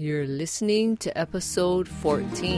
You're listening to episode 14.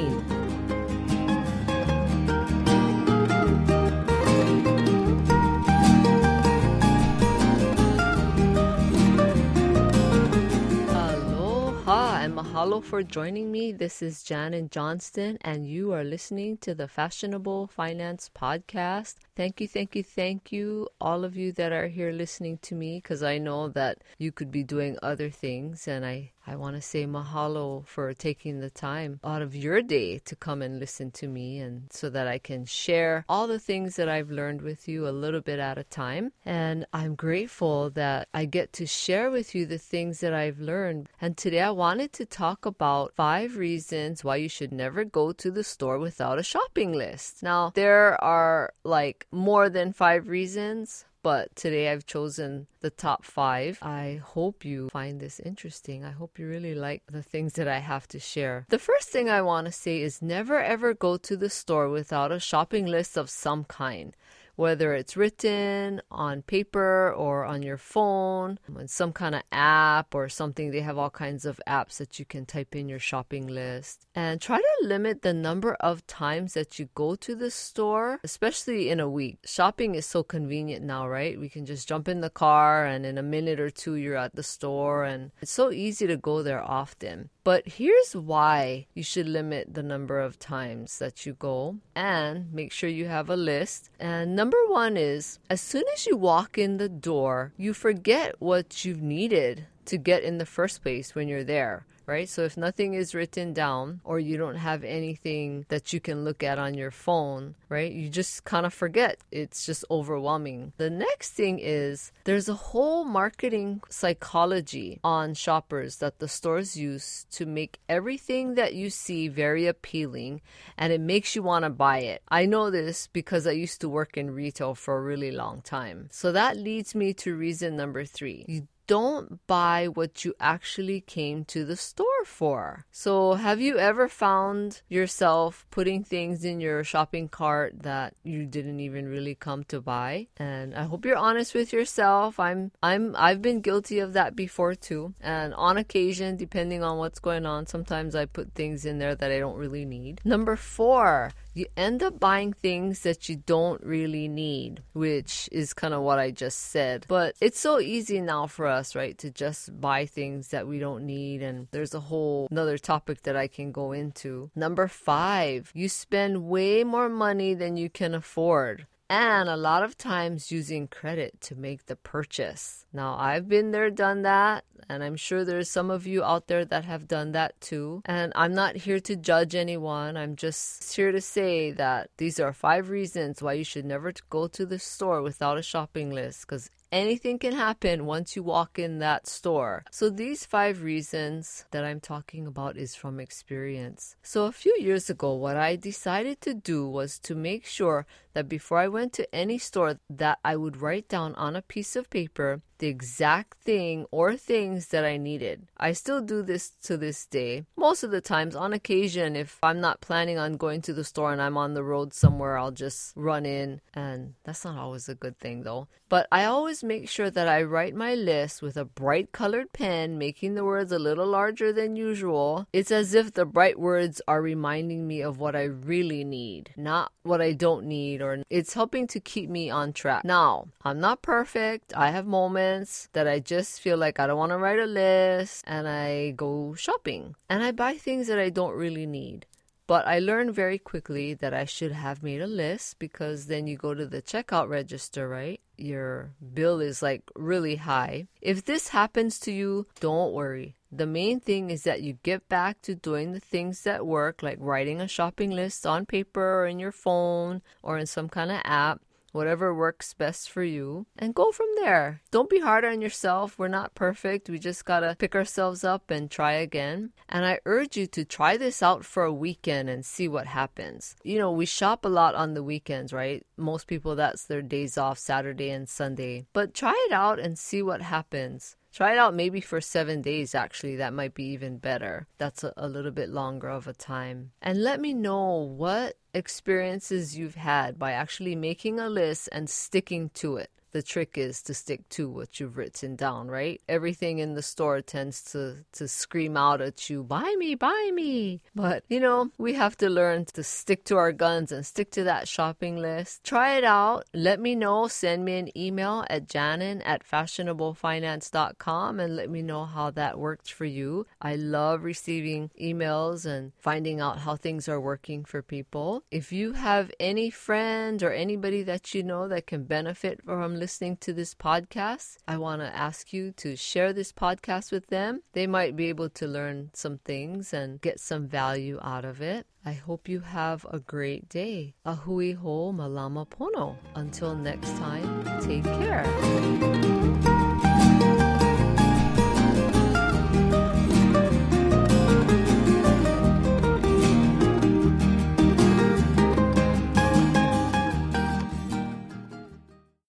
Aloha and mahalo for joining me. This is Janin Johnston, and you are listening to the Fashionable Finance Podcast. Thank you, thank you, thank you, all of you that are here listening to me, because I know that you could be doing other things, and I I want to say mahalo for taking the time out of your day to come and listen to me and so that I can share all the things that I've learned with you a little bit at a time. And I'm grateful that I get to share with you the things that I've learned. And today I wanted to talk about five reasons why you should never go to the store without a shopping list. Now, there are like more than five reasons, but today I've chosen the top five. I hope you find this interesting. I hope you really like the things that I have to share. The first thing I want to say is never ever go to the store without a shopping list of some kind whether it's written on paper or on your phone, on some kind of app or something. They have all kinds of apps that you can type in your shopping list. And try to limit the number of times that you go to the store, especially in a week. Shopping is so convenient now, right? We can just jump in the car and in a minute or two you're at the store, and it's so easy to go there often. But here's why you should limit the number of times that you go and make sure you have a list. And number one is as soon as you walk in the door, you forget what you've needed to get in the first place when you're there right? So if nothing is written down or you don't have anything that you can look at on your phone, right? You just kind of forget. It's just overwhelming. The next thing is there's a whole marketing psychology on shoppers that the stores use to make everything that you see very appealing and it makes you want to buy it. I know this because I used to work in retail for a really long time. So that leads me to reason number 3. You don't buy what you actually came to the store for. So, have you ever found yourself putting things in your shopping cart that you didn't even really come to buy? And I hope you're honest with yourself. I'm I'm I've been guilty of that before too. And on occasion, depending on what's going on, sometimes I put things in there that I don't really need. Number 4, you end up buying things that you don't really need, which is kind of what I just said. But it's so easy now for us, right, to just buy things that we don't need. And there's a whole another topic that I can go into. Number five, you spend way more money than you can afford and a lot of times using credit to make the purchase. Now, I've been there, done that, and I'm sure there's some of you out there that have done that too. And I'm not here to judge anyone. I'm just here to say that these are five reasons why you should never go to the store without a shopping list because anything can happen once you walk in that store. So these five reasons that I'm talking about is from experience. So a few years ago what I decided to do was to make sure that before I went to any store that I would write down on a piece of paper the exact thing or things that I needed. I still do this to this day. Most of the times, on occasion, if I'm not planning on going to the store and I'm on the road somewhere, I'll just run in, and that's not always a good thing though. But I make sure that I write my list with a bright colored pen, making the words a little larger than usual. It's as if the bright words are reminding me of what I really need, not what I don't need, or it's helping to keep me on track. Now, I'm not perfect, I have moments that I just feel like I don't want to write a list and I go shopping and I buy things that I don't really need. But I learned very quickly that I should have made a list because then you go to the checkout register, right? Your bill is like really high. If this happens to you, don't worry. The main thing is that you get back to doing the things that work, like writing a shopping list on paper or in your phone or in some kind of app whatever works best for you, and go from there. Don't be hard on yourself. We're not perfect. We just gotta pick ourselves up and try again. And I urge you to try this out for a weekend and see what happens. You know, we shop a lot on the weekends, right? Most people, that's their days off, Saturday and Sunday. But try it out and see what happens. Try it out maybe for seven days, actually. That might be even better. That's a, a, little bit longer of a time. And let me know what experiences you've had by actually making a list and sticking to it. The trick is to stick to what you've written down, right? Everything in the store tends to, to scream out at you, buy me, buy me. But, you know, we have to learn to stick to our guns and stick to that shopping list. Try it out. Let me know. Send me an email at janin at fashionablefinance.com and let me know how that worked for you. I love receiving emails and finding out how things are working for people. If you have any friend or anybody that you know that can benefit from listening to this podcast, I want to ask you to share this podcast with them. They might be able to learn some things and get some value out of it. I hope you have a great day. Ahui ho malama pono. Until next time, take care.